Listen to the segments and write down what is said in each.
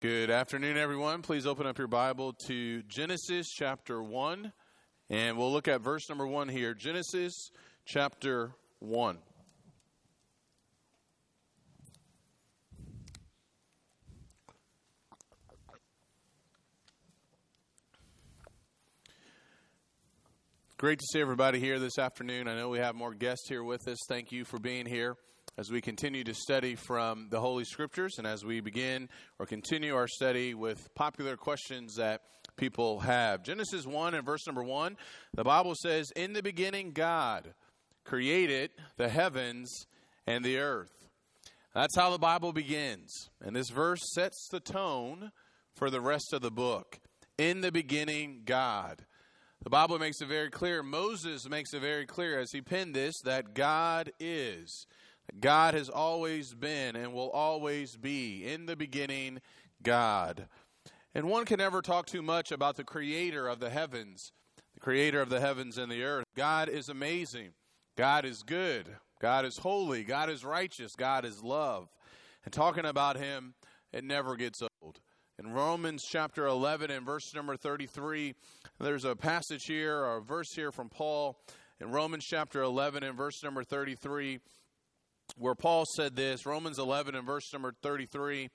Good afternoon, everyone. Please open up your Bible to Genesis chapter 1, and we'll look at verse number 1 here. Genesis chapter 1. Great to see everybody here this afternoon. I know we have more guests here with us. Thank you for being here as we continue to study from the Holy Scriptures and as we begin or continue our study with popular questions that people have. Genesis 1 and verse number 1, the Bible says, In the beginning, God created the heavens and the earth. That's how the Bible begins. And this verse sets the tone for the rest of the book. In the beginning, God. The Bible makes it very clear, Moses makes it very clear as he penned this, that God is. God has always been and will always be. In the beginning, God. And one can never talk too much about the creator of the heavens, the creator of the heavens and the earth. God is amazing. God is good. God is holy. God is righteous. God is love. And talking about him, it never gets old. In Romans chapter 11 and verse number 33, there's a passage here, or a verse here from Paul. In Romans chapter 11 and verse number 33, where Paul said this, Romans 11 and verse number 33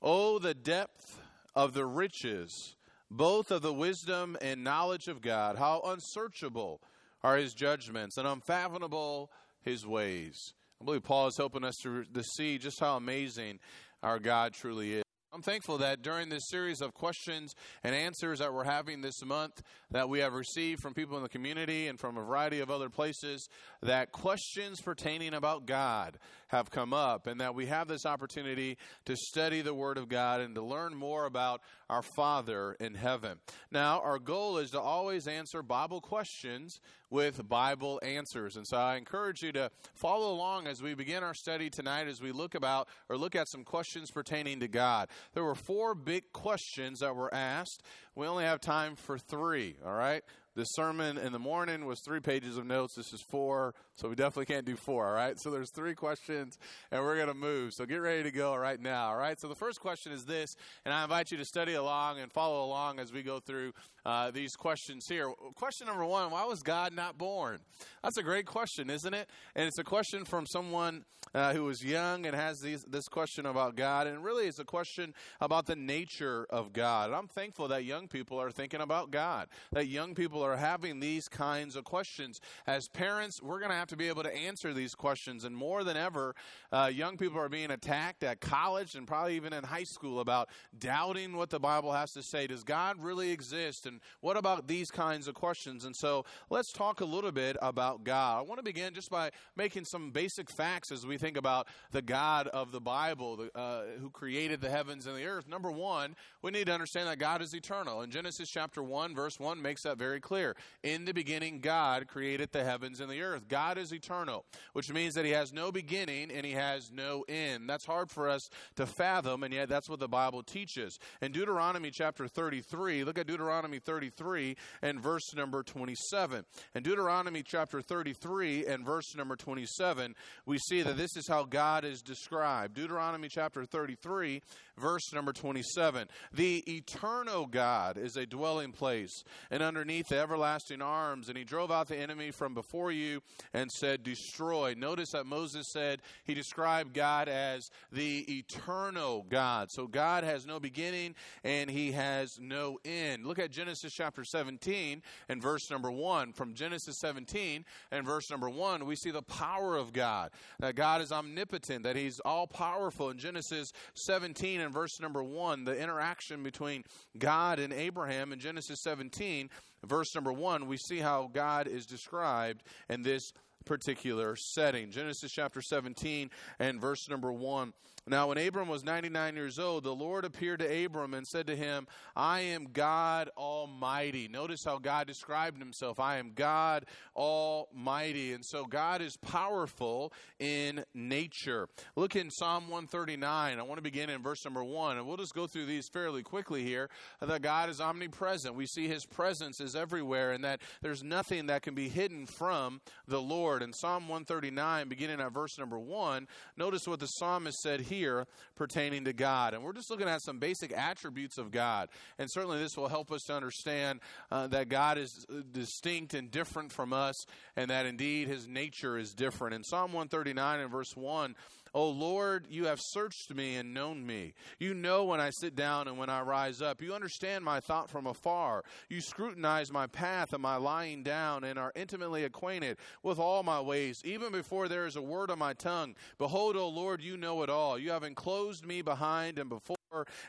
Oh, the depth of the riches, both of the wisdom and knowledge of God, how unsearchable are his judgments and unfathomable his ways. I believe Paul is helping us to, to see just how amazing our God truly is. I'm thankful that during this series of questions and answers that we're having this month, that we have received from people in the community and from a variety of other places, that questions pertaining about God have come up, and that we have this opportunity to study the Word of God and to learn more about our Father in heaven. Now, our goal is to always answer Bible questions with Bible answers, and so I encourage you to follow along as we begin our study tonight as we look about or look at some questions pertaining to God. There were four big questions that were asked. We only have time for three, all right? The sermon in the morning was three pages of notes. This is four, so we definitely can't do four, all right? So there's three questions, and we're going to move. So get ready to go right now, all right? So the first question is this, and I invite you to study along and follow along as we go through uh, these questions here. Question number one Why was God not born? That's a great question, isn't it? And it's a question from someone uh, who is young and has these, this question about God, and really it's a question about the nature of God. And I'm thankful that young people are thinking about God, that young people are having these kinds of questions. As parents, we're going to have to be able to answer these questions. And more than ever, uh, young people are being attacked at college and probably even in high school about doubting what the Bible has to say. Does God really exist? And what about these kinds of questions? And so let's talk a little bit about God. I want to begin just by making some basic facts as we think about the God of the Bible, the, uh, who created the heavens and the earth. Number one, we need to understand that God is eternal. And Genesis chapter 1, verse 1 makes that very clear. In the beginning, God created the heavens and the earth. God is eternal, which means that He has no beginning and He has no end. That's hard for us to fathom, and yet that's what the Bible teaches. In Deuteronomy chapter 33, look at Deuteronomy 33 and verse number 27. In Deuteronomy chapter 33 and verse number 27, we see that this is how God is described. Deuteronomy chapter 33, verse number 27. The eternal God is a dwelling place, and underneath the everlasting arms, and he drove out the enemy from before you and said, Destroy. Notice that Moses said he described God as the eternal God. So God has no beginning and he has no end. Look at Genesis chapter 17 and verse number 1. From Genesis 17 and verse number 1, we see the power of God, that God is omnipotent, that he's all powerful. In Genesis 17 and verse number 1, the interaction between God and Abraham in Genesis 17, verse number one, we see how God is described in this particular setting. Genesis chapter 17 and verse number 1. Now, when Abram was 99 years old, the Lord appeared to Abram and said to him, I am God Almighty. Notice how God described himself. I am God Almighty. And so God is powerful in nature. Look in Psalm 139. I want to begin in verse number 1, and we'll just go through these fairly quickly here. That God is omnipresent. We see his presence is everywhere, and that there's nothing that can be hidden from the Lord. In Psalm 139, beginning at verse number 1, notice what the psalmist said here here pertaining to God. And we're just looking at some basic attributes of God. And certainly this will help us to understand uh, that God is uh, distinct and different from us, and that indeed his nature is different. In Psalm 139 and verse 1, O Lord, you have searched me and known me. You know when I sit down and when I rise up. You understand my thought from afar. You scrutinize my path and my lying down and are intimately acquainted with all my ways, even before there is a word on my tongue. Behold, O Lord, you know it all. You have enclosed me behind and before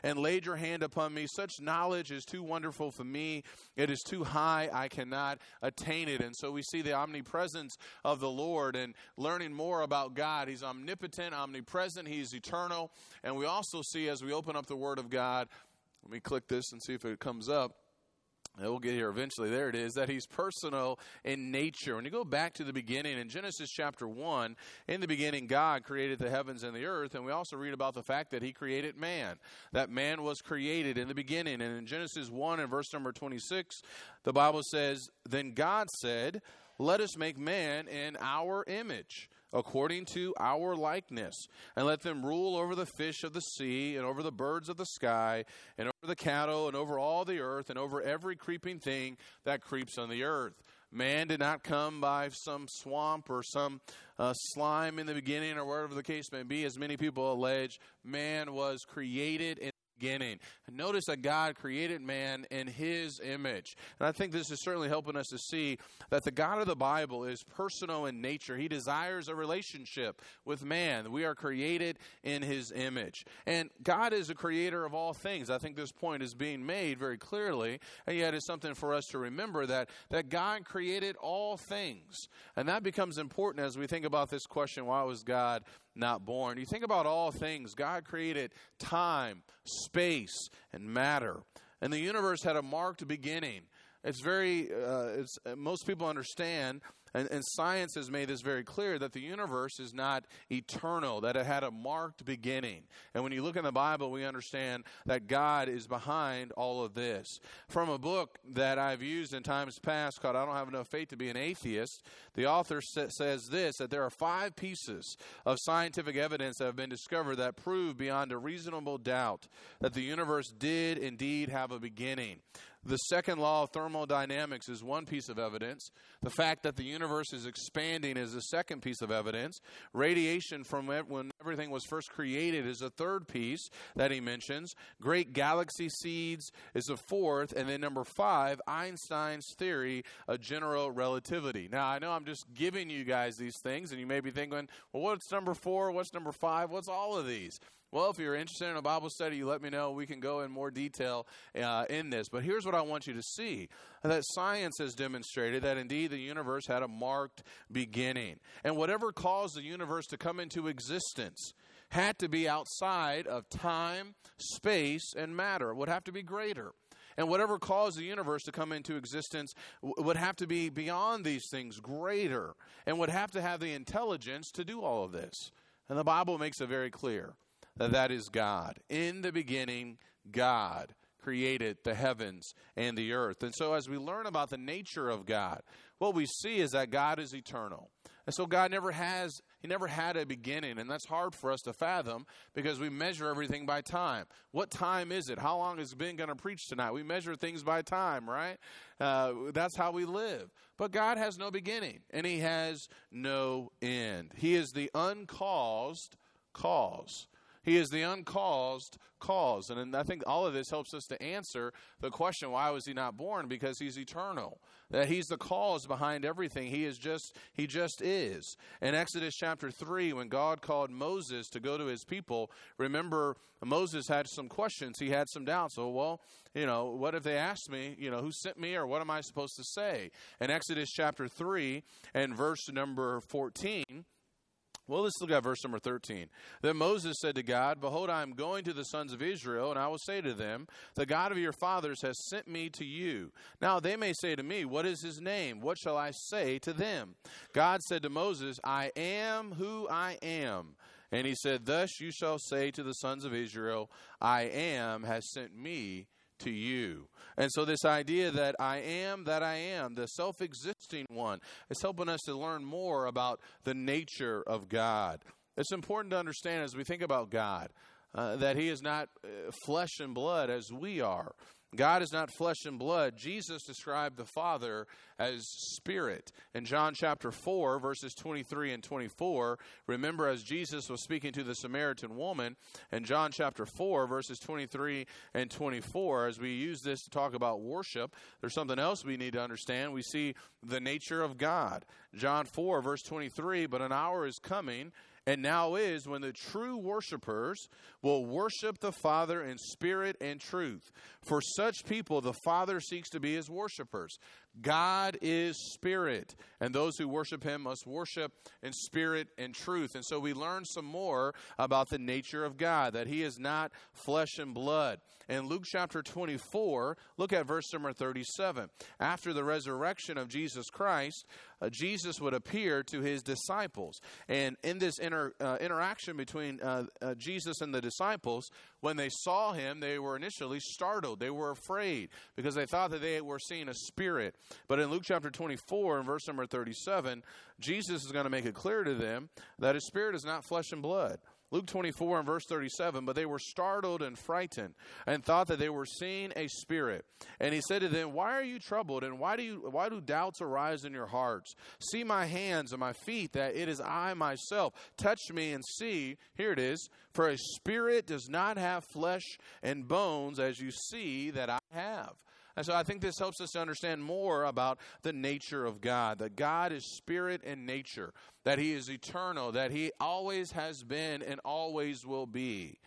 and laid your hand upon me. Such knowledge is too wonderful for me. It is too high. I cannot attain it. And so we see the omnipresence of the Lord and learning more about God. He's omnipotent, omnipresent, He's eternal. And we also see as we open up the Word of God, let me click this and see if it comes up we'll get here eventually. There it is, that he's personal in nature. When you go back to the beginning in Genesis chapter 1, in the beginning, God created the heavens and the earth, and we also read about the fact that he created man. That man was created in the beginning. And in Genesis 1 and verse number 26, the Bible says, Then God said, Let us make man in our image according to our likeness, and let them rule over the fish of the sea, and over the birds of the sky, and over the cattle, and over all the earth, and over every creeping thing that creeps on the earth. Man did not come by some swamp or some uh, slime in the beginning, or whatever the case may be, as many people allege. Man was created in beginning. Notice that God created man in his image. And I think this is certainly helping us to see that the God of the Bible is personal in nature. He desires a relationship with man. We are created in his image. And God is a creator of all things. I think this point is being made very clearly. And yet it's something for us to remember that, that God created all things. And that becomes important as we think about this question why was God not born. You think about all things, God created time, space, and matter. And the universe had a marked beginning. It's very, uh, it's, most people understand and, and, science has made this very clear that the universe is not eternal, that it had a marked beginning. And when you look in the Bible, we understand that God is behind all of this. From a book that I've used in times past called I Don't Have Enough Faith to Be an Atheist, the author sa- says this that there are five pieces of scientific evidence that have been discovered that prove beyond a reasonable doubt that the universe did indeed have a beginning. The second law of thermodynamics is one piece of evidence. The fact that the universe is expanding is the second piece of evidence. Radiation from when everything was first created is a third piece that he mentions. Great galaxy seeds is a fourth. And then number five, Einstein's theory of general relativity. Now, I know I'm just giving you guys these things, and you may be thinking, well, what's number four? What's number five? What's all of these? Well, if you're interested in a Bible study, you let me know. We can go in more detail uh, in this. But here's what I want you to see that science has demonstrated that indeed the universe had a marked beginning. And whatever caused the universe to come into existence had to be outside of time, space, and matter, it would have to be greater. And whatever caused the universe to come into existence would have to be beyond these things, greater, and would have to have the intelligence to do all of this. And the Bible makes it very clear that is God. In the beginning, God created the heavens and the earth. And so, as we learn about the nature of God, what we see is that God is eternal. And so, God never has, He never had a beginning. And that's hard for us to fathom because we measure everything by time. What time is it? How long has Ben going to preach tonight? We measure things by time, right? Uh, that's how we live. But God has no beginning and He has no end. He is the uncaused cause. He is the uncaused cause. And I think all of this helps us to answer the question why was he not born? Because he's eternal. That he's the cause behind everything. He is just he just is. In Exodus chapter 3 when God called Moses to go to his people, remember Moses had some questions. He had some doubts. So, well, you know, what if they asked me, you know, who sent me or what am I supposed to say? In Exodus chapter 3 and verse number 14, well, let's look at verse number 13. Then Moses said to God, Behold, I am going to the sons of Israel, and I will say to them, The God of your fathers has sent me to you. Now they may say to me, What is his name? What shall I say to them? God said to Moses, I am who I am. And he said, Thus you shall say to the sons of Israel, I am has sent me to you. And so, this idea that I am that I am, the self existing one, is helping us to learn more about the nature of God. it's important to understand as we think about God uh, that He is not uh, flesh and blood as we are. God is not flesh and blood. Jesus described the Father as spirit. In John chapter 4, verses 23 and 24, remember as Jesus was speaking to the Samaritan woman, in John chapter 4, verses 23 and 24, as we use this to talk about worship, there's something else we need to understand. We see the nature of God. John 4, verse 23, but an hour is coming and now is when the true worshipers will worship the Father in spirit and truth. For such people, the Father seeks to be his worshipers. God is spirit, and those who worship him must worship in spirit and truth. And so we learn some more about the nature of God, that he is not flesh and blood. In Luke chapter 24, look at verse number 37. After the resurrection of Jesus Christ, uh, Jesus would appear to his disciples. And in this inter, uh, interaction between uh, uh Jesus and the disciples, when they saw him, they were initially startled. They were afraid because they thought that they were seeing a spirit. But in Luke chapter 24 and verse number 37, Jesus is going to make it clear to them that his spirit is not flesh and blood. Luke 24 and verse 37, but they were startled and frightened and thought that they were seeing a spirit. And he said to them, Why are you troubled and why do you why do doubts arise in your hearts? See my hands and my feet that it is I myself. Touch me and see, here it is, for a spirit does not have flesh and bones as you see that I have. And so I think this helps us to understand more about the nature of God, that God is spirit and nature, that He is eternal, that He always has been and always will be,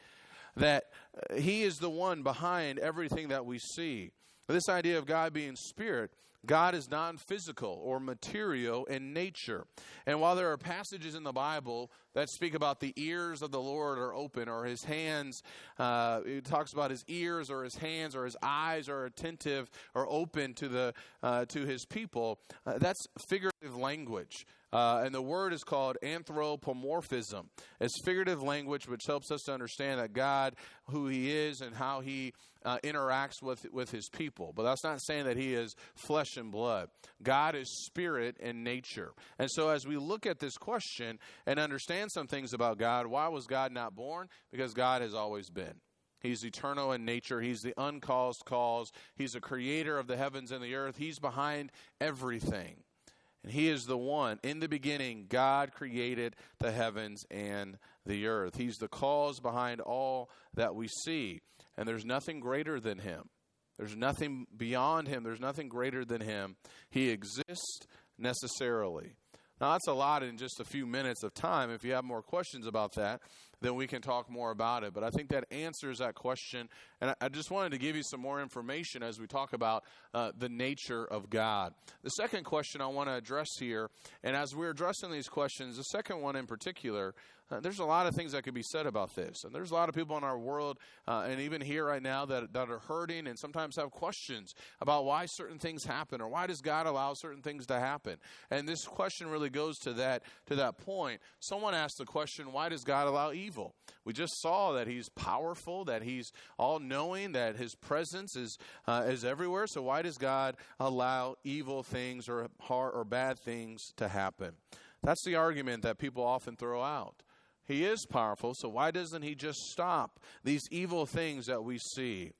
that uh, He is the one behind everything that we see. This idea of God being spirit God is non physical or material in nature. And while there are passages in the Bible that speak about the ears of the Lord are open or his hands, uh, it talks about his ears or his hands or his eyes are attentive or open to, the, uh, to his people, uh, that's figurative language. Uh, and the word is called anthropomorphism. It's figurative language which helps us to understand that God, who He is, and how He uh, interacts with with His people. But that's not saying that He is flesh and blood. God is spirit and nature. And so, as we look at this question and understand some things about God, why was God not born? Because God has always been. He's eternal in nature. He's the uncaused cause. He's the creator of the heavens and the earth. He's behind everything. And He is the one. In the beginning, God created the heavens and the earth. He's the cause behind all that we see. And there's nothing greater than Him. There's nothing beyond Him. There's nothing greater than Him. He exists necessarily. Now, that's a lot in just a few minutes of time. If you have more questions about that, then we can talk more about it. But I think that answers that question. And I, just wanted to give you some more information as we talk about uh, the nature of God. The second question I want to address here, and as we're addressing these questions, the second one in particular, uh, there's a lot of things that could be said about this. And there's a lot of people in our world, uh, and even here right now, that, that are hurting and sometimes have questions about why certain things happen or why does God allow certain things to happen. And this question really goes to that, to that point. Someone asked the question, why does God allow evil? We just saw that He's powerful, that He's all knowing, that His presence is, uh, is everywhere. So why does God allow evil things or, or bad things to happen? That's the argument that people often throw out. He is powerful, so why doesn't he just stop these evil things that we see?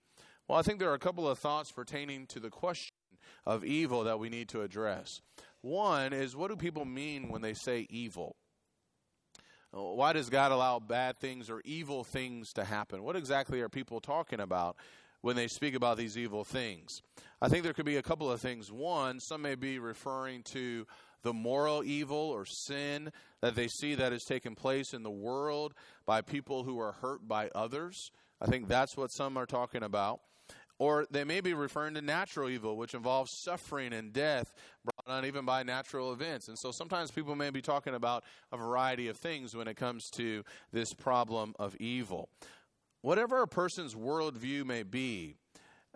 Well, I think there are a couple of thoughts pertaining to the question of evil that we need to address. One is what do people mean when they say evil? Why does God allow bad things or evil things to happen? What exactly are people talking about when they speak about these evil things? I think there could be a couple of things. One, some may be referring to the moral evil or sin that they see that has taken place in the world by people who are hurt by others. I think that's what some are talking about. Or they may be referring to natural evil, which involves suffering and death on even by natural events. And so sometimes people may be talking about a variety of things when it comes to this problem of evil. Whatever a person's worldview may be,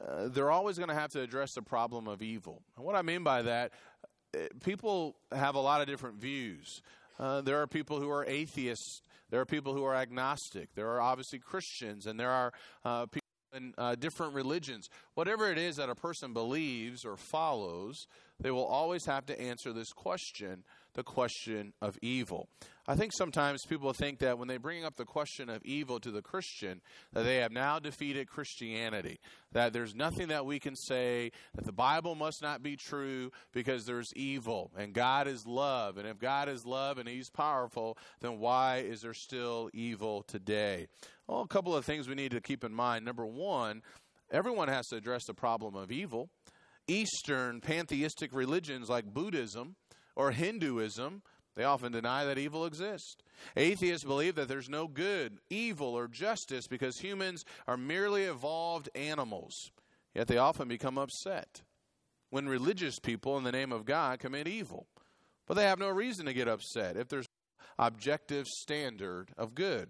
uh, they're always going to have to address the problem of evil. And what I mean by that, people have a lot of different views. Uh, there are people who are atheists. There are people who are agnostic. There are obviously Christians, and there are uh, people in uh, different religions. Whatever it is that a person believes or follows, they will always have to answer this question the question of evil. I think sometimes people think that when they bring up the question of evil to the Christian, that they have now defeated Christianity. That there's nothing that we can say, that the Bible must not be true because there's evil, and God is love. And if God is love and He's powerful, then why is there still evil today? Well, a couple of things we need to keep in mind. Number one, everyone has to address the problem of evil. Eastern pantheistic religions like Buddhism or Hinduism they often deny that evil exists. Atheists believe that there's no good, evil, or justice because humans are merely evolved animals. Yet they often become upset when religious people, in the name of God, commit evil. But they have no reason to get upset if there's objective standard of good.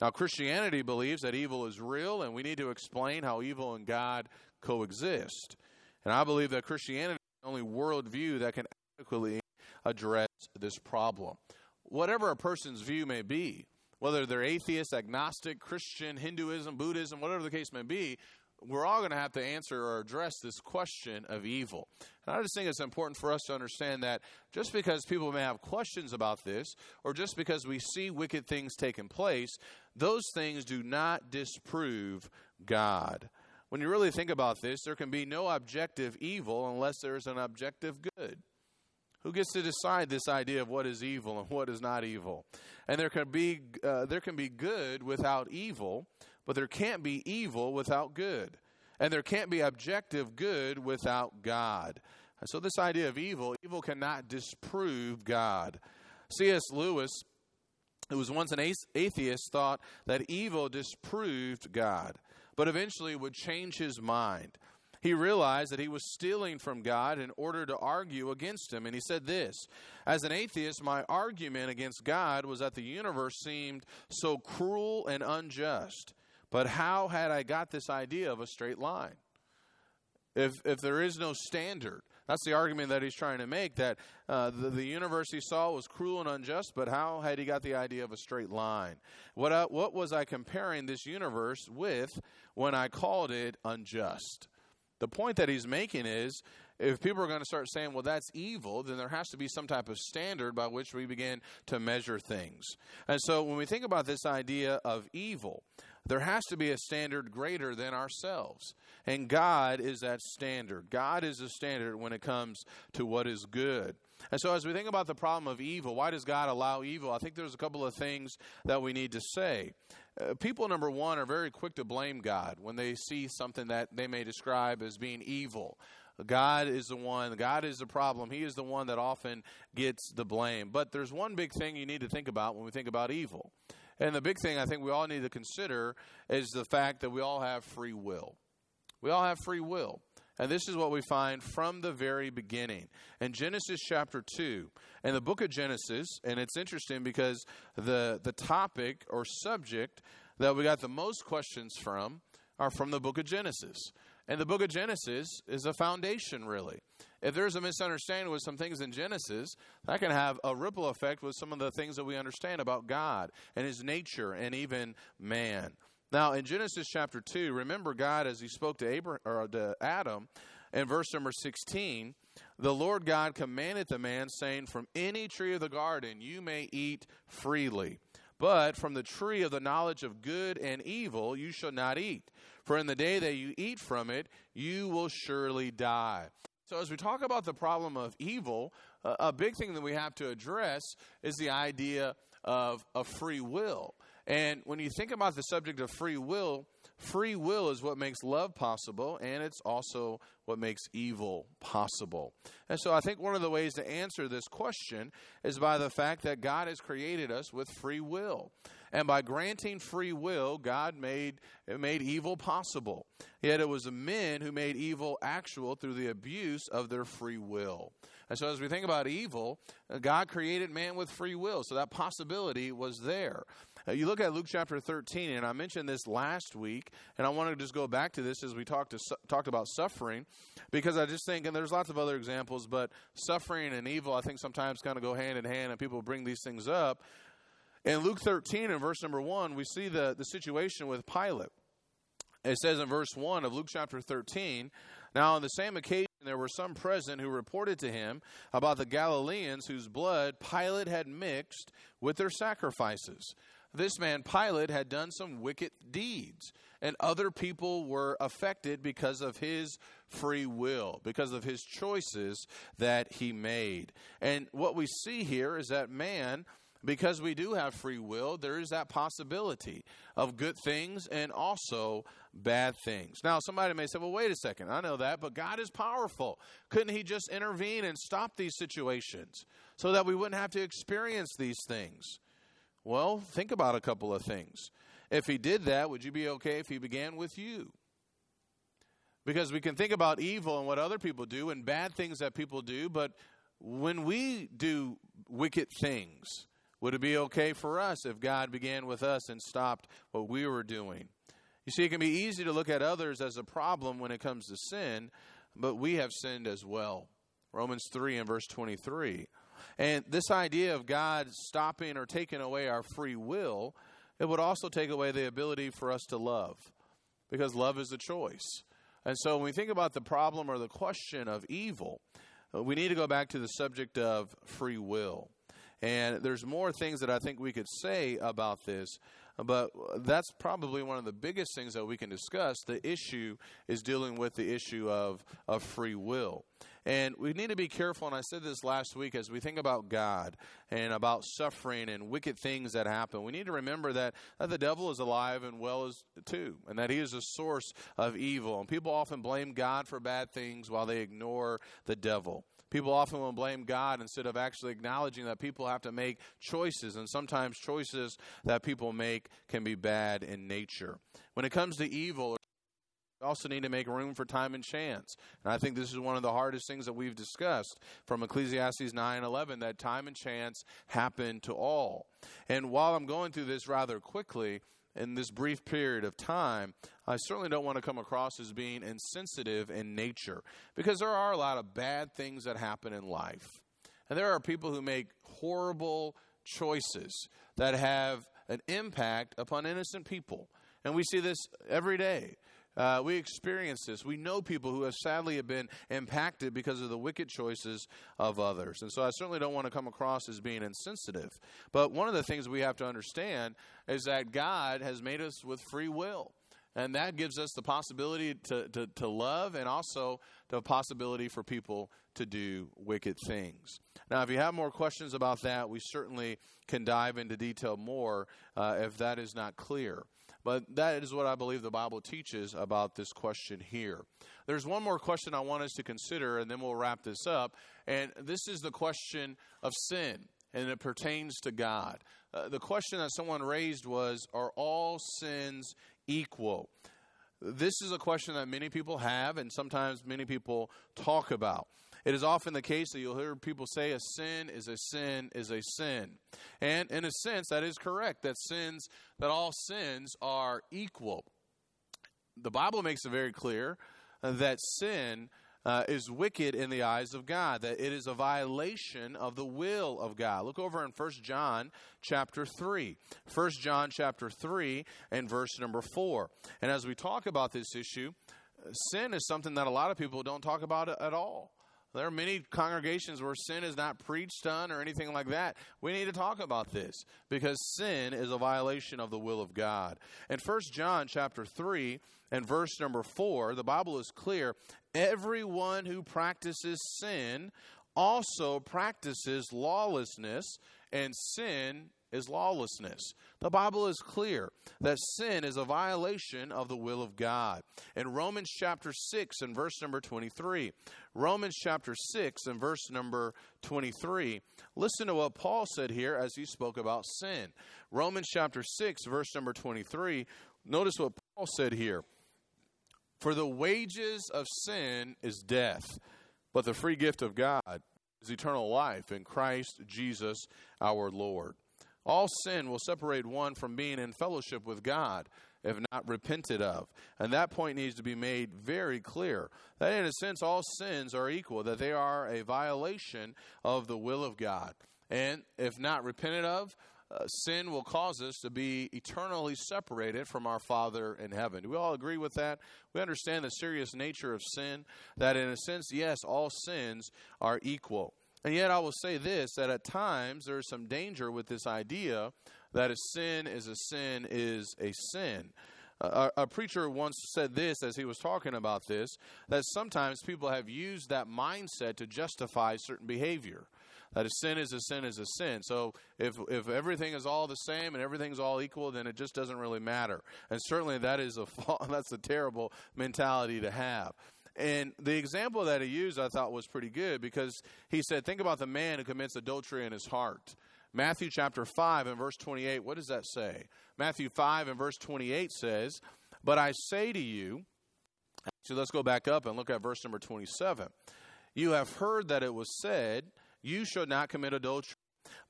Now, Christianity believes that evil is real, and we need to explain how evil and God coexist. And I believe that Christianity is the only worldview that can adequately address this problem. Whatever a person's view may be, whether they're atheist, agnostic, Christian, Hinduism, Buddhism, whatever the case may be, we're all going to have to answer or address this question of evil. And I just think it's important for us to understand that just because people may have questions about this, or just because we see wicked things taking place, those things do not disprove God. When you really think about this, there can be no objective evil unless there's an objective good. Who gets to decide this idea of what is evil and what is not evil? And there can be uh, there can be good without evil, but there can't be evil without good, and there can't be objective good without God. And so this idea of evil, evil cannot disprove God. C.S. Lewis, who was once an atheist, thought that evil disproved God, but eventually would change his mind he realized that he was stealing from God in order to argue against him. And he said this As an atheist, my argument against God was that the universe seemed so cruel and unjust. But how had I got this idea of a straight line? If, if there is no standard, that's the argument that he's trying to make that uh, the, the, universe he saw was cruel and unjust, but how had he got the idea of a straight line? What, I, what was I comparing this universe with when I called it unjust? The point that he's making is if people are going to start saying, well, that's evil, then there has to be some type of standard by which we begin to measure things. And so when we think about this idea of evil, there has to be a standard greater than ourselves. And God is that standard. God is the standard when it comes to what is good. And so, as we think about the problem of evil, why does God allow evil? I think there's a couple of things that we need to say. Uh, people, number one, are very quick to blame God when they see something that they may describe as being evil. God is the one, God is the problem. He is the one that often gets the blame. But there's one big thing you need to think about when we think about evil. And the big thing I think we all need to consider is the fact that we all have free will. We all have free will. And this is what we find from the very beginning. In Genesis chapter 2, in the book of Genesis, and it's interesting because the, the topic or subject that we got the most questions from are from the book of Genesis. And the book of Genesis is a foundation, really. If there's a misunderstanding with some things in Genesis, that can have a ripple effect with some of the things that we understand about God and His nature and even man. Now, in Genesis chapter 2, remember God as he spoke to, Abraham, or to Adam in verse number 16, the Lord God commanded the man, saying, From any tree of the garden you may eat freely, but from the tree of the knowledge of good and evil you shall not eat. For in the day that you eat from it, you will surely die. So, as we talk about the problem of evil, a big thing that we have to address is the idea of, of free will. And when you think about the subject of free will, free will is what makes love possible, and it's also what makes evil possible. And so I think one of the ways to answer this question is by the fact that God has created us with free will. And by granting free will, God made, made evil possible. Yet it was men who made evil actual through the abuse of their free will. And so, as we think about evil, God created man with free will, so that possibility was there. Uh, you look at Luke chapter 13, and I mentioned this last week, and I want to just go back to this as we talked, to, talked about suffering, because I just think, and there's lots of other examples, but suffering and evil, I think sometimes kind of go hand in hand, and people bring these things up. In Luke 13, in verse number 1, we see the, the situation with Pilate. It says in verse 1 of Luke chapter 13, Now on the same occasion, there were some present who reported to him about the Galileans whose blood Pilate had mixed with their sacrifices. This man, Pilate, had done some wicked deeds, and other people were affected because of his free will, because of his choices that he made. And what we see here is that man because we do have free will, there is that possibility of good things and also bad things. Now, somebody may say, well, wait a second, I know that, but God is powerful. Couldn't He just intervene and stop these situations so that we wouldn't have to experience these things? Well, think about a couple of things. If He did that, would you be okay if He began with you? Because we can think about evil and what other people do and bad things that people do, but when we do wicked things, would it be okay for us if God began with us and stopped what we were doing? You see, it can be easy to look at others as a problem when it comes to sin, but we have sinned as well. Romans 3 and verse 23. And this idea of God stopping or taking away our free will, it would also take away the ability for us to love, because love is a choice. And so when we think about the problem or the question of evil, uh, we need to go back to the subject of free will. And there's more things that I think we could say about this, but that's probably one of the biggest things that we can discuss. The issue is dealing with the issue of, of free will. And we need to be careful, and I said this last week, as we think about God and about suffering and wicked things that happen, we need to remember that, that the devil is alive and well as too, and that he is a source of evil. And people often blame God for bad things while they ignore the devil. People often will blame God instead of actually acknowledging that people have to make choices, and sometimes choices that people make can be bad in nature. When it comes to evil, we also need to make room for time and chance. And I think this is one of the hardest things that we've discussed from Ecclesiastes 9:11 that time and chance happen to all. And while I'm going through this rather quickly, in this brief period of time, I certainly don't want to come across as being insensitive in nature because there are a lot of bad things that happen in life. And there are people who make horrible choices that have an impact upon innocent people. And we see this every day. Uh, we experience this. We know people who have sadly have been impacted because of the wicked choices of others. And so I certainly don't want to come across as being insensitive. But one of the things we have to understand is that God has made us with free will. And that gives us the possibility to, to, to love and also the possibility for people to do wicked things. Now, if you have more questions about that, we certainly can dive into detail more uh, if that is not clear. But that is what I believe the Bible teaches about this question here. There's one more question I want us to consider, and then we'll wrap this up. And this is the question of sin, and it pertains to God. Uh, the question that someone raised was Are all sins equal? This is a question that many people have, and sometimes many people talk about. It is often the case that you'll hear people say a sin is a sin is a sin. And in a sense, that is correct, that sins, that all sins are equal. The Bible makes it very clear that sin uh, is wicked in the eyes of God, that it is a violation of the will of God. Look over in 1 John chapter 3. 1 John chapter 3 and verse number 4. And as we talk about this issue, sin is something that a lot of people don't talk about at all. There are many congregations where sin is not preached on or anything like that. We need to talk about this because sin is a violation of the will of God. In 1 John chapter 3 and verse number 4, the Bible is clear, everyone who practices sin also practices lawlessness, and sin is lawlessness. The Bible is clear that sin is a violation of the will of God. In Romans chapter 6 and verse number 23, Romans chapter 6 and verse number 23, listen to what Paul said here as he spoke about sin. Romans chapter 6, verse number 23, notice what Paul said here. For the wages of sin is death, but the free gift of God is eternal life in Christ Jesus our Lord. All sin will separate one from being in fellowship with God if not repented of. And that point needs to be made very clear. That in a sense, all sins are equal, that they are a violation of the will of God. And if not repented of, uh, sin will cause us to be eternally separated from our Father in heaven. Do we all agree with that? We understand the serious nature of sin, that in a sense, yes, all sins are equal. And yet, I will say this that at times there is some danger with this idea that a sin is a sin is a sin. A, a, preacher once said this as he was talking about this that sometimes people have used that mindset to justify certain behavior that a sin is a sin is a sin. So if if everything is all the same and everything's all equal, then it just doesn't really matter. And certainly that is a that's a terrible mentality to have. And the example that he used, I thought, was pretty good because he said, Think about the man who commits adultery in his heart. Matthew chapter 5 and verse 28, what does that say? Matthew 5 and verse 28 says, But I say to you, so let's go back up and look at verse number 27. You have heard that it was said, you should not commit adultery.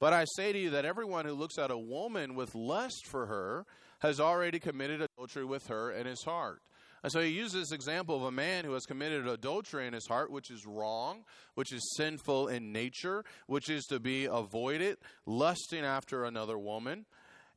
But I say to you that everyone who looks at a woman with lust for her has already committed adultery with her in his heart. And so he uses this example of a man who has committed adultery in his heart, which is wrong, which is sinful in nature, which is to be avoided, lusting after another woman.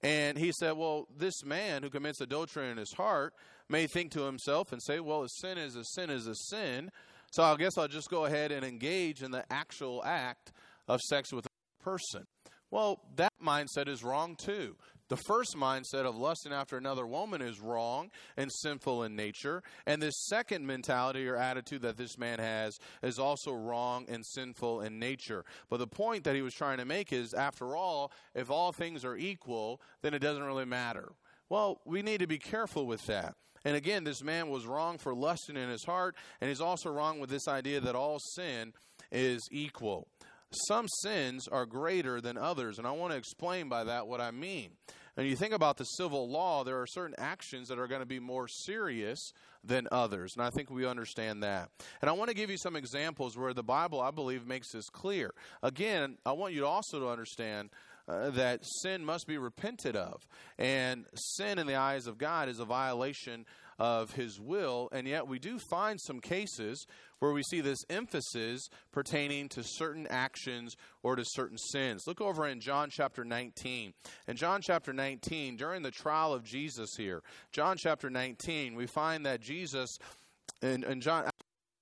And he said, Well, this man who commits adultery in his heart may think to himself and say, Well, a sin is a sin is a sin. So I guess I'll just go ahead and engage in the actual act of sex with a person. Well, that mindset is wrong too. The first mindset of lusting after another woman is wrong and sinful in nature. And this second mentality or attitude that this man has is also wrong and sinful in nature. But the point that he was trying to make is after all, if all things are equal, then it doesn't really matter. Well, we need to be careful with that. And again, this man was wrong for lusting in his heart, and he's also wrong with this idea that all sin is equal. Some sins are greater than others, and I want to explain by that what I mean. And you think about the civil law, there are certain actions that are going to be more serious than others. And I think we understand that. And I want to give you some examples where the Bible, I believe, makes this clear. Again, I want you also to understand uh, that sin must be repented of. And sin in the eyes of God is a violation of his will. And yet we do find some cases where we see this emphasis pertaining to certain actions or to certain sins. Look over in John chapter 19. In John chapter 19, during the trial of Jesus here, John chapter 19, we find that Jesus, in, in John,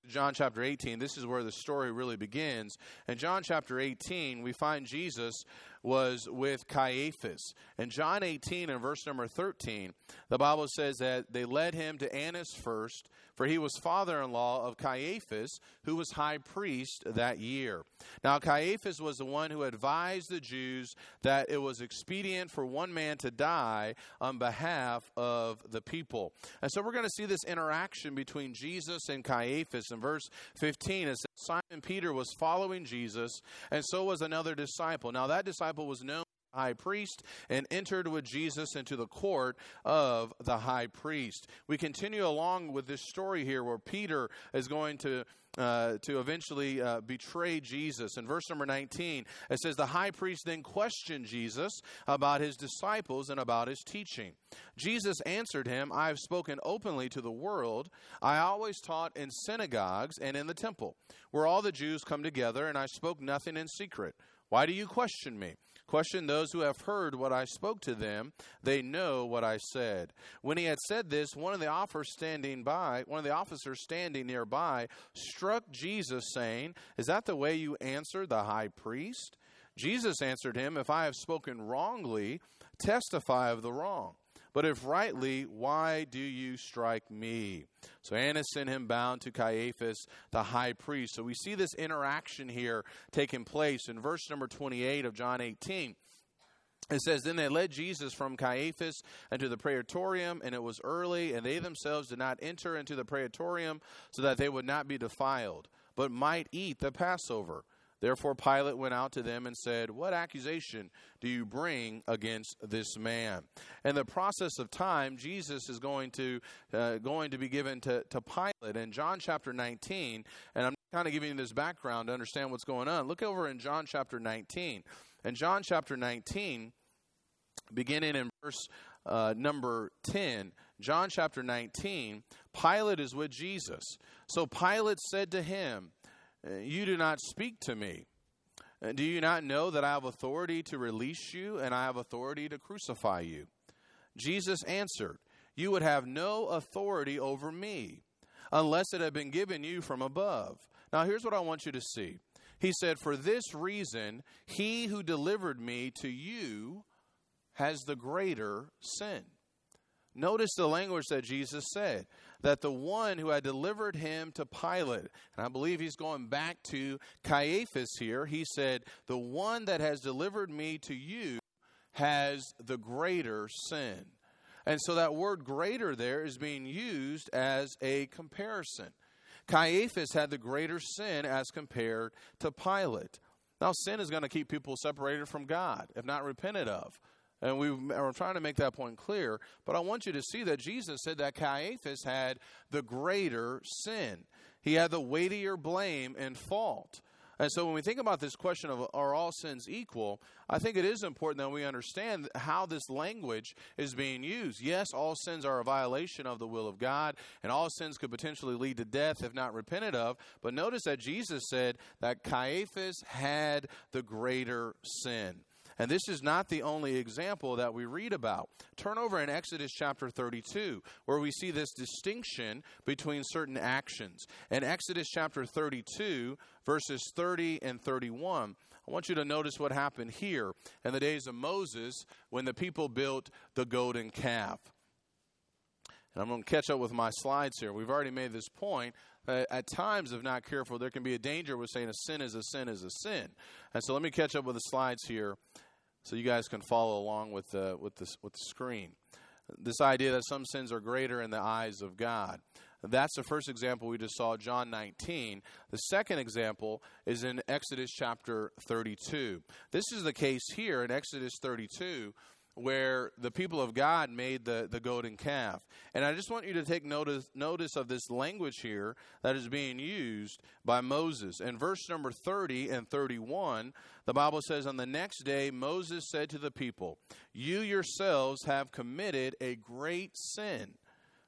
John chapter 18, this is where the story really begins. In John chapter 18, we find Jesus was with Caiaphas. In John 18 and verse number 13, the Bible says that they led him to Annas first, for he was father in law of Caiaphas, who was high priest that year. Now, Caiaphas was the one who advised the Jews that it was expedient for one man to die on behalf of the people. And so we're going to see this interaction between Jesus and Caiaphas. In verse 15, it says, Simon Peter was following Jesus, and so was another disciple. Now, that disciple was known high priest and entered with Jesus into the court of the high priest. We continue along with this story here where Peter is going to uh, to eventually uh, betray Jesus. In verse number 19, it says, The high priest then questioned Jesus about his disciples and about his teaching. Jesus answered him, I have spoken openly to the world. I always taught in synagogues and in the temple, where all the Jews come together, and I spoke nothing in secret. Why do you question me? Question those who have heard what I spoke to them. They know what I said. When he had said this, one of the officers standing by, one of the officers standing nearby, struck Jesus, saying, Is that the way you answer the high priest? Jesus answered him, If I have spoken wrongly, testify of the wrong. But if rightly, why do you strike me? So Annas sent him bound to Caiaphas, the high priest. So we see this interaction here taking place in verse number 28 of John 18. It says, Then they led Jesus from Caiaphas into the praetorium, and it was early, and they themselves did not enter into the praetorium so that they would not be defiled, but might eat the Passover. Therefore Pilate went out to them and said, What accusation do you bring against this man? In the process of time, Jesus is going to uh, going to be given to, to Pilate. In John chapter 19, and I'm kind of giving you this background to understand what's going on. Look over in John chapter 19. In John chapter 19, beginning in verse uh, number 10, John chapter 19, Pilate is with Jesus. So Pilate said to him, you do not speak to me. Uh, do you not know that I have authority to release you and I have authority to crucify you? Jesus answered, You would have no authority over me unless it had been given you from above. Now, here's what I want you to see. He said, For this reason, he who delivered me to you has the greater sin. Notice the language that Jesus said that the one who had delivered him to Pilate, and I believe he's going back to Caiaphas here, he said, The one that has delivered me to you has the greater sin. And so that word greater there is being used as a comparison. Caiaphas had the greater sin as compared to Pilate. Now, sin is going to keep people separated from God, if not repented of. And we are trying to make that point clear. But I want you to see that Jesus said that Caiaphas had the greater sin, he had the weightier blame and fault. And so when we think about this question of are all sins equal, I think it is important that we understand how this language is being used. Yes, all sins are a violation of the will of God, and all sins could potentially lead to death if not repented of. But notice that Jesus said that Caiaphas had the greater sin. And this is not the only example that we read about. Turn over in Exodus chapter 32, where we see this distinction between certain actions. In Exodus chapter 32, verses 30 and 31, I want you to notice what happened here in the days of Moses when the people built the golden calf. And I'm going to catch up with my slides here. We've already made this point. Uh, at times, if not careful, there can be a danger with saying a sin is a sin is a sin. And so let me catch up with the slides here so you guys can follow along with the, with, the, with the screen. This idea that some sins are greater in the eyes of God. That's the first example we just saw, John 19. The second example is in Exodus chapter 32. This is the case here in Exodus 32 where the people of God made the, the golden calf. And I just want you to take notice, notice of this language here that is being used by Moses. In verse number 30 and 31, the Bible says, On the next day, Moses said to the people, You yourselves have committed a great sin.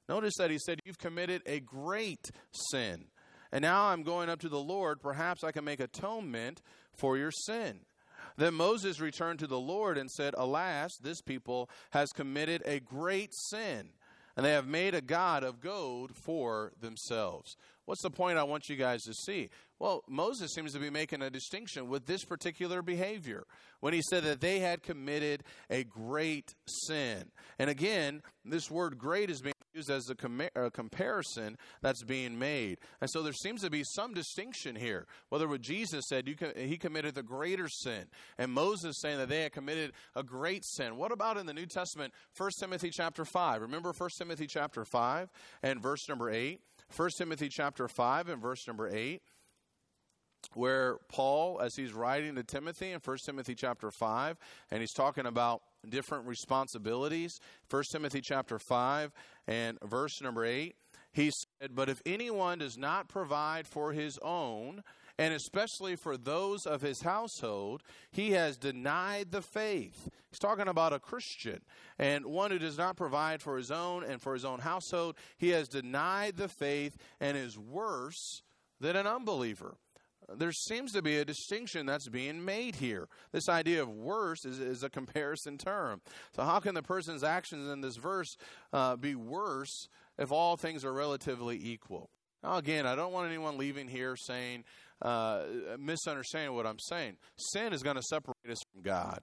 Notice that he said, You've committed a great sin. And now I'm going up to the Lord. Perhaps I can make atonement for your sin. Then Moses returned to the Lord and said, Alas, this people has committed a great sin, and they have made a God of gold for themselves. What's the point I want you guys to see? Well, Moses seems to be making a distinction with this particular behavior when he said that they had committed a great sin. And again, this word great is being used as a, com- a, comparison that's being made. And so there seems to be some distinction here. Whether what Jesus said, co- he committed the greater sin, and Moses saying that they had committed a great sin. What about in the New Testament, 1 Timothy chapter 5? Remember 1 Timothy chapter 5 and verse number 8? 1 Timothy chapter 5 and verse number 8 where Paul, as he's writing to Timothy in 1 Timothy chapter 5, and he's talking about different responsibilities. 1 Timothy chapter 5 and verse number 8, he said, But if anyone does not provide for his own, and especially for those of his household, he has denied the faith. He's talking about a Christian and one who does not provide for his own and for his own household. He has denied the faith and is worse than an unbeliever there seems to be a distinction that's being made here. This idea of worse is, is a comparison term. So, how can the person's actions in this verse uh, be worse if all things are relatively equal? Now, again, I don't want anyone leaving here saying, uh, misunderstanding what I'm saying. Sin is going to separate us from God.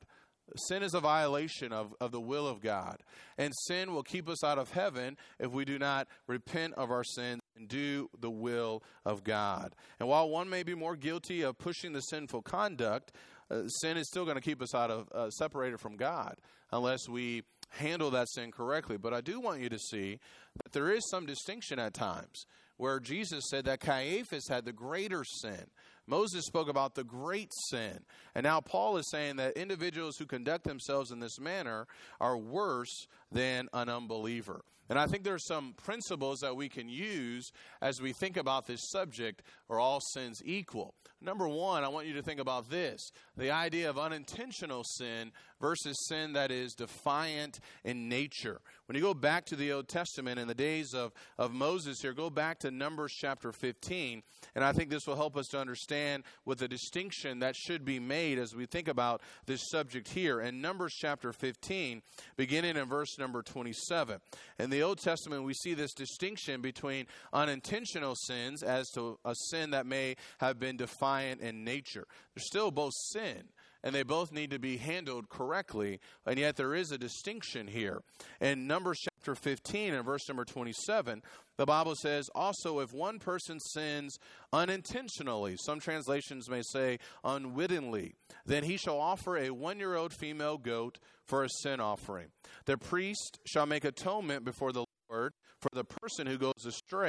Sin is a violation of, of the will of God. And sin will keep us out of heaven if we do not repent of our sins and do the will of God. And while one may be more guilty of pushing the sinful conduct, uh, sin is still going to keep us out of uh, separated from God unless we handle that sin correctly. But I do want you to see that there is some distinction at times where Jesus said that Caiaphas had the greater sin. Moses spoke about the great sin. And now Paul is saying that individuals who conduct themselves in this manner are worse than an unbeliever. And I think there are some principles that we can use as we think about this subject are all sins equal? Number one, I want you to think about this the idea of unintentional sin versus sin that is defiant in nature. When you go back to the Old Testament in the days of, of Moses here, go back to Numbers chapter 15, and I think this will help us to understand what the distinction that should be made as we think about this subject here. In Numbers chapter 15, beginning in verse number 27. In the Old Testament, we see this distinction between unintentional sins as to a sin that may have been defiant in nature. They're still both sin and they both need to be handled correctly. And yet there is a distinction here. In Numbers chapter 15 and verse number 27, the Bible says, Also, if one person sins unintentionally, some translations may say unwittingly, then he shall offer a one year old female goat for a sin offering. The priest shall make atonement before the Lord for the person who goes astray.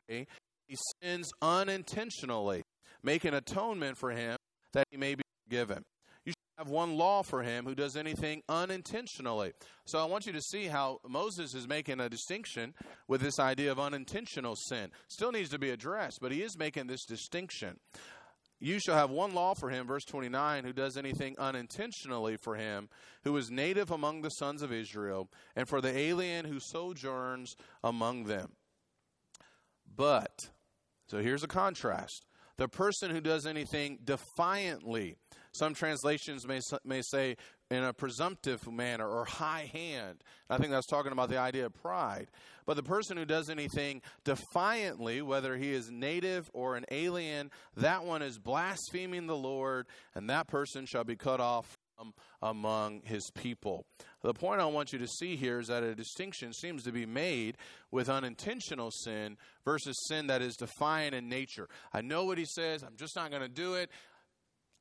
He sins unintentionally, make an atonement for him that he may be forgiven You should have one law for him who does anything unintentionally. So I want you to see how Moses is making a distinction with this idea of unintentional sin. Still needs to be addressed, but he is making this distinction. You shall have one law for him, verse 29, who does anything unintentionally for him, who is native among the sons of Israel, and for the alien who sojourns among them. But, so here's a contrast the person who does anything defiantly, some translations may, may say in a presumptive manner or high hand. I think that's talking about the idea of pride. But the person who does anything defiantly, whether he is native or an alien, that one is blaspheming the Lord, and that person shall be cut off from among his people. The point I want you to see here is that a distinction seems to be made with unintentional sin versus sin that is defiant in nature. I know what he says, I'm just not going to do it.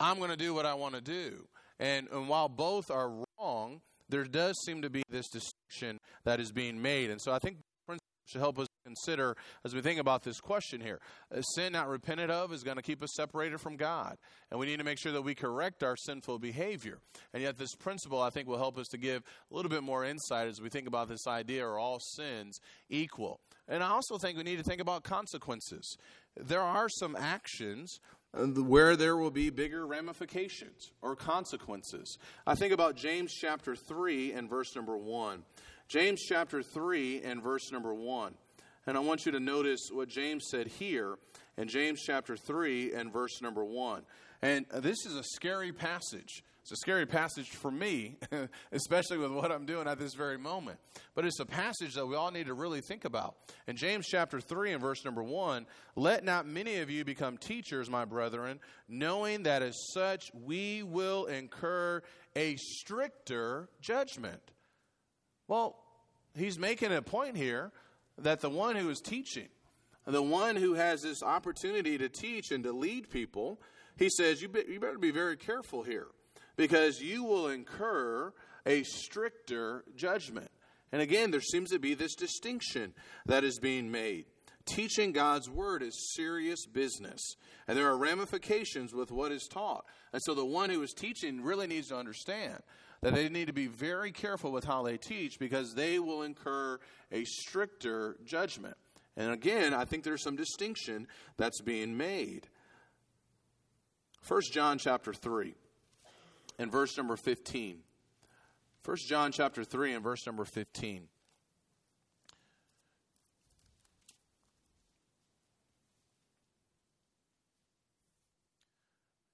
I'm going to do what I want to do. And, and while both are wrong, there does seem to be this distinction that is being made. And so I think principle should help us consider as we think about this question here. A sin not repented of is going to keep us separated from God. And we need to make sure that we correct our sinful behavior. And yet, this principle, I think, will help us to give a little bit more insight as we think about this idea are all sins equal? And I also think we need to think about consequences. There are some actions where there will be bigger ramifications or consequences. I think about James chapter 3 and verse number 1. James chapter 3 and verse number 1. And I want you to notice what James said here in James chapter 3 and verse number 1. And this is a scary passage. It's a scary passage for me, especially with what I'm doing at this very moment. But it's a passage that we all need to really think about. In James chapter 3 and verse number 1, let not many of you become teachers, my brethren, knowing that as such we will incur a stricter judgment. Well, he's making a point here that the one who is teaching, the one who has this opportunity to teach and to lead people, he says, you, be, you better be very careful here because you will incur a stricter judgment. And again, there seems to be this distinction that is being made. Teaching God's word is serious business, and there are ramifications with what is taught. And so the one who is teaching really needs to understand that they need to be very careful with how they teach because they will incur a stricter judgment. And again, I think there's some distinction that's being made. 1 John chapter 3 and verse number 15. 1 John chapter 3 and verse number 15.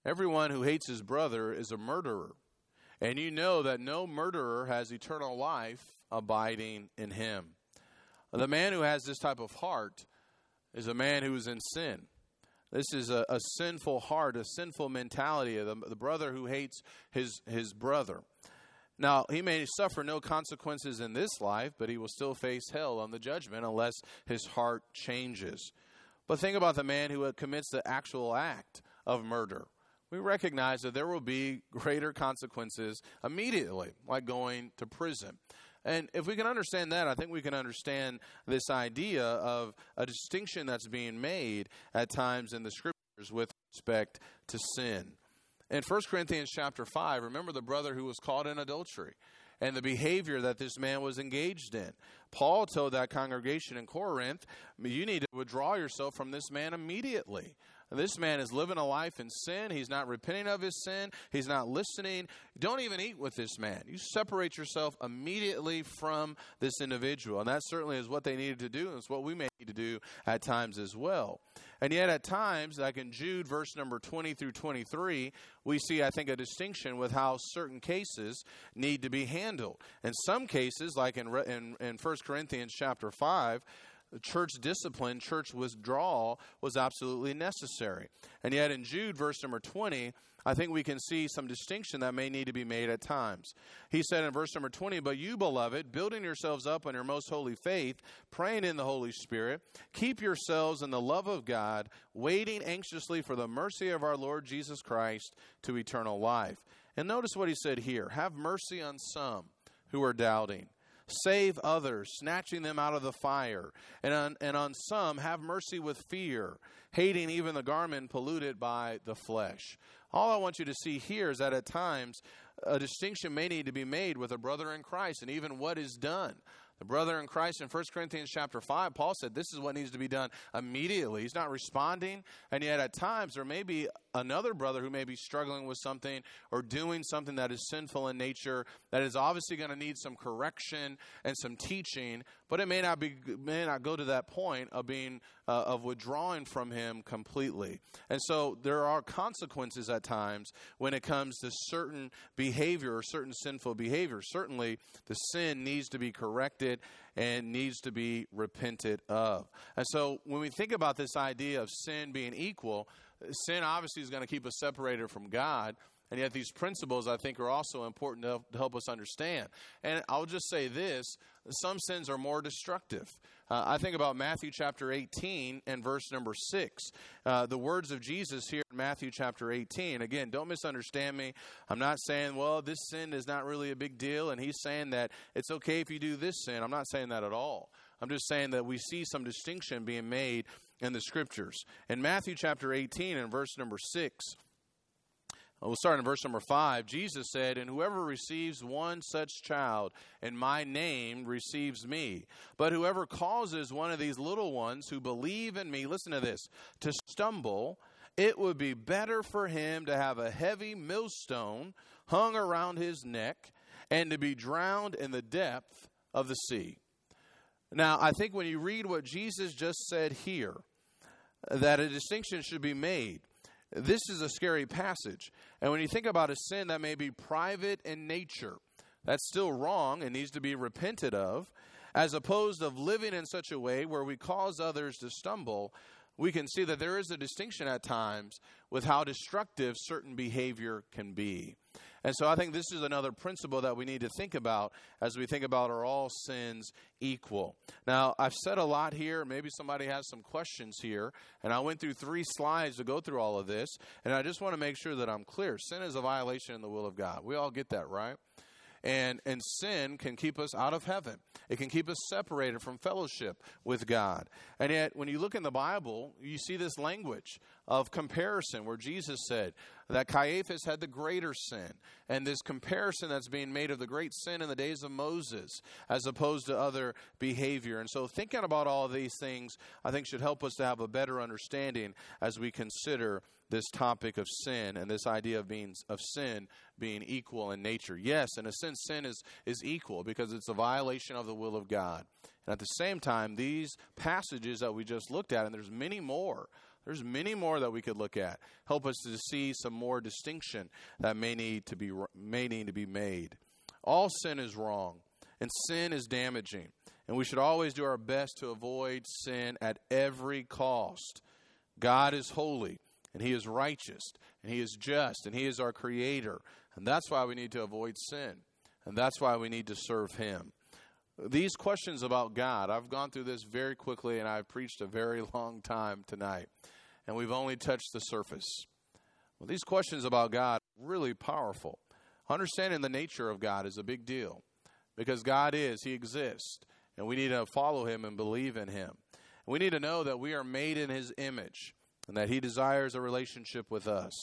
Everyone who hates his brother is a murderer, and you know that no murderer has eternal life abiding in him. The man who has this type of heart is a man who is in sin. This is a, a sinful heart, a sinful mentality of the, the brother who hates his, his brother. Now, he may suffer no consequences in this life, but he will still face hell on the judgment unless his heart changes. But think about the man who commits the actual act of murder. We recognize that there will be greater consequences immediately, like going to prison. And if we can understand that, I think we can understand this idea of a distinction that's being made at times in the scriptures with respect to sin. In 1 Corinthians chapter 5, remember the brother who was caught in adultery. and the behavior that this man was engaged in. Paul told that congregation in Corinth, you need to withdraw yourself from this man immediately. This man is living a life in sin. He's not repenting of his sin. He's not listening. Don't even eat with this man. You separate yourself immediately from this individual. And that certainly is what they needed to do, and it's what we may need to do at times as well. And yet, at times, like in Jude, verse number 20 through 23, we see, I think, a distinction with how certain cases need to be handled. In some cases, like in, in, in 1 Corinthians chapter 5, church discipline, church withdrawal was absolutely necessary. And yet in Jude, verse number 20, I think we can see some distinction that may need to be made at times. He said in verse number 20, But you, beloved, building yourselves up on your most holy faith, praying in the Holy Spirit, keep yourselves in the love of God, waiting anxiously for the mercy of our Lord Jesus Christ to eternal life. And notice what he said here have mercy on some who are doubting Save others, snatching them out of the fire. And on, and on some, have mercy with fear, hating even the garment polluted by the flesh. All I want you to see here is that at times, a distinction may need to be made with a brother in Christ and even what is done. The brother in Christ in 1 Corinthians chapter 5, Paul said this is what needs to be done immediately. He's not responding, and yet at times there may be another brother who may be struggling with something or doing something that is sinful in nature that is obviously going to need some correction and some teaching, but it may not be may not go to that point of being uh, of withdrawing from him completely. And so there are consequences at times when it comes to certain behavior or certain sinful behavior. Certainly the sin needs to be corrected and needs to be repented of. And so when we think about this idea of sin being equal, sin obviously is going to keep us separated from God. And yet, these principles I think are also important to, help us understand. And I'll just say this some sins are more destructive. Uh, I think about Matthew chapter 18 and verse number 6. Uh, the words of Jesus here in Matthew chapter 18. Again, don't misunderstand me. I'm not saying, well, this sin is not really a big deal, and he's saying that it's okay if you do this sin. I'm not saying that at all. I'm just saying that we see some distinction being made in the scriptures. In Matthew chapter 18 and verse number 6, We'll start in verse number five. Jesus said, And whoever receives one such child in my name receives me. But whoever causes one of these little ones who believe in me, listen to this, to stumble, it would be better for him to have a heavy millstone hung around his neck and to be drowned in the depth of the sea. Now, I think when you read what Jesus just said here, that a distinction should be made this is a scary passage. And when you think about a sin that may be private in nature, that's still wrong and needs to be repented of, as opposed of living in such a way where we cause others to stumble, we can see that there is a distinction at times with how destructive certain behavior can be. And so I think this is another principle that we need to think about as we think about are all sins equal. Now, I've said a lot here. Maybe somebody has some questions here. And I went through three slides to go through all of this. And I just want to make sure that I'm clear. Sin is a violation in the will of God. We all get that, right? And, and sin can keep us out of heaven. It can keep us separated from fellowship with God. And yet, when you look in the Bible, you see this language of comparison where Jesus said that Caiaphas had the greater sin. And this comparison that's being made of the great sin in the days of Moses as opposed to other behavior. And so, thinking about all these things, I think, should help us to have a better understanding as we consider this topic of sin and this idea of being of sin being equal in nature. Yes, in a sense, sin is is equal because it's a violation of the will of God. And at the same time, these passages that we just looked at, and there's many more. There's many more that we could look at. Help us to see some more distinction that may need to be may need to be made. All sin is wrong, and sin is damaging, and we should always do our best to avoid sin at every cost. God is holy and He is righteous, and He is just, and He is our Creator. And that's why we need to avoid sin, and that's why we need to serve Him. These questions about God, I've gone through this very quickly, and I've preached a very long time tonight, and we've only touched the surface. Well, these questions about God are really powerful. Understanding the nature of God is a big deal because God is, He exists, and we need to follow Him and believe in Him. We need to know that we are made in His image and that He desires a relationship with us.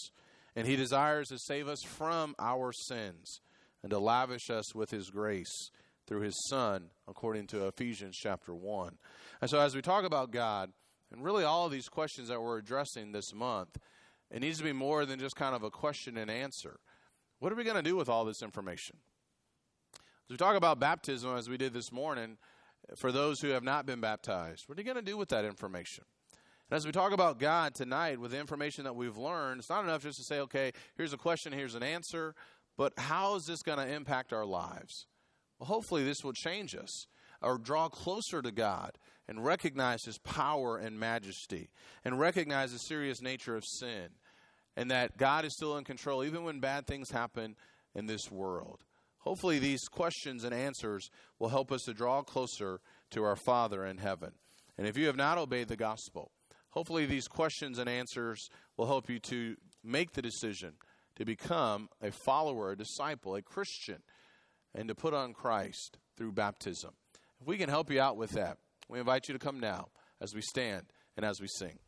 And He desires to save us from our sins. and to lavish us with his grace through his Son, according to Ephesians chapter 1. And so, as we talk about God, and really all of these questions that we're addressing this month, it needs to be more than just kind of a question and answer. What are we going to do with all this information? As we talk about baptism, as we did this morning, for those who have not been baptized, what are you going to do with that information? And as we talk about God tonight, with the information that we've learned, it's not enough just to say, okay, here's a question, here's an answer, but how is this going to impact our lives? Well, hopefully, this will change us or draw closer to God and recognize His power and majesty and recognize the serious nature of sin and that God is still in control even when bad things happen in this world. Hopefully, these questions and answers will help us to draw closer to our Father in heaven. And if you have not obeyed the gospel, hopefully these questions and answers will help you to make the decision to become a follower, a disciple, a Christian, and to put on Christ through baptism. If we can help you out with that, we invite you to come now as we stand and as we sing.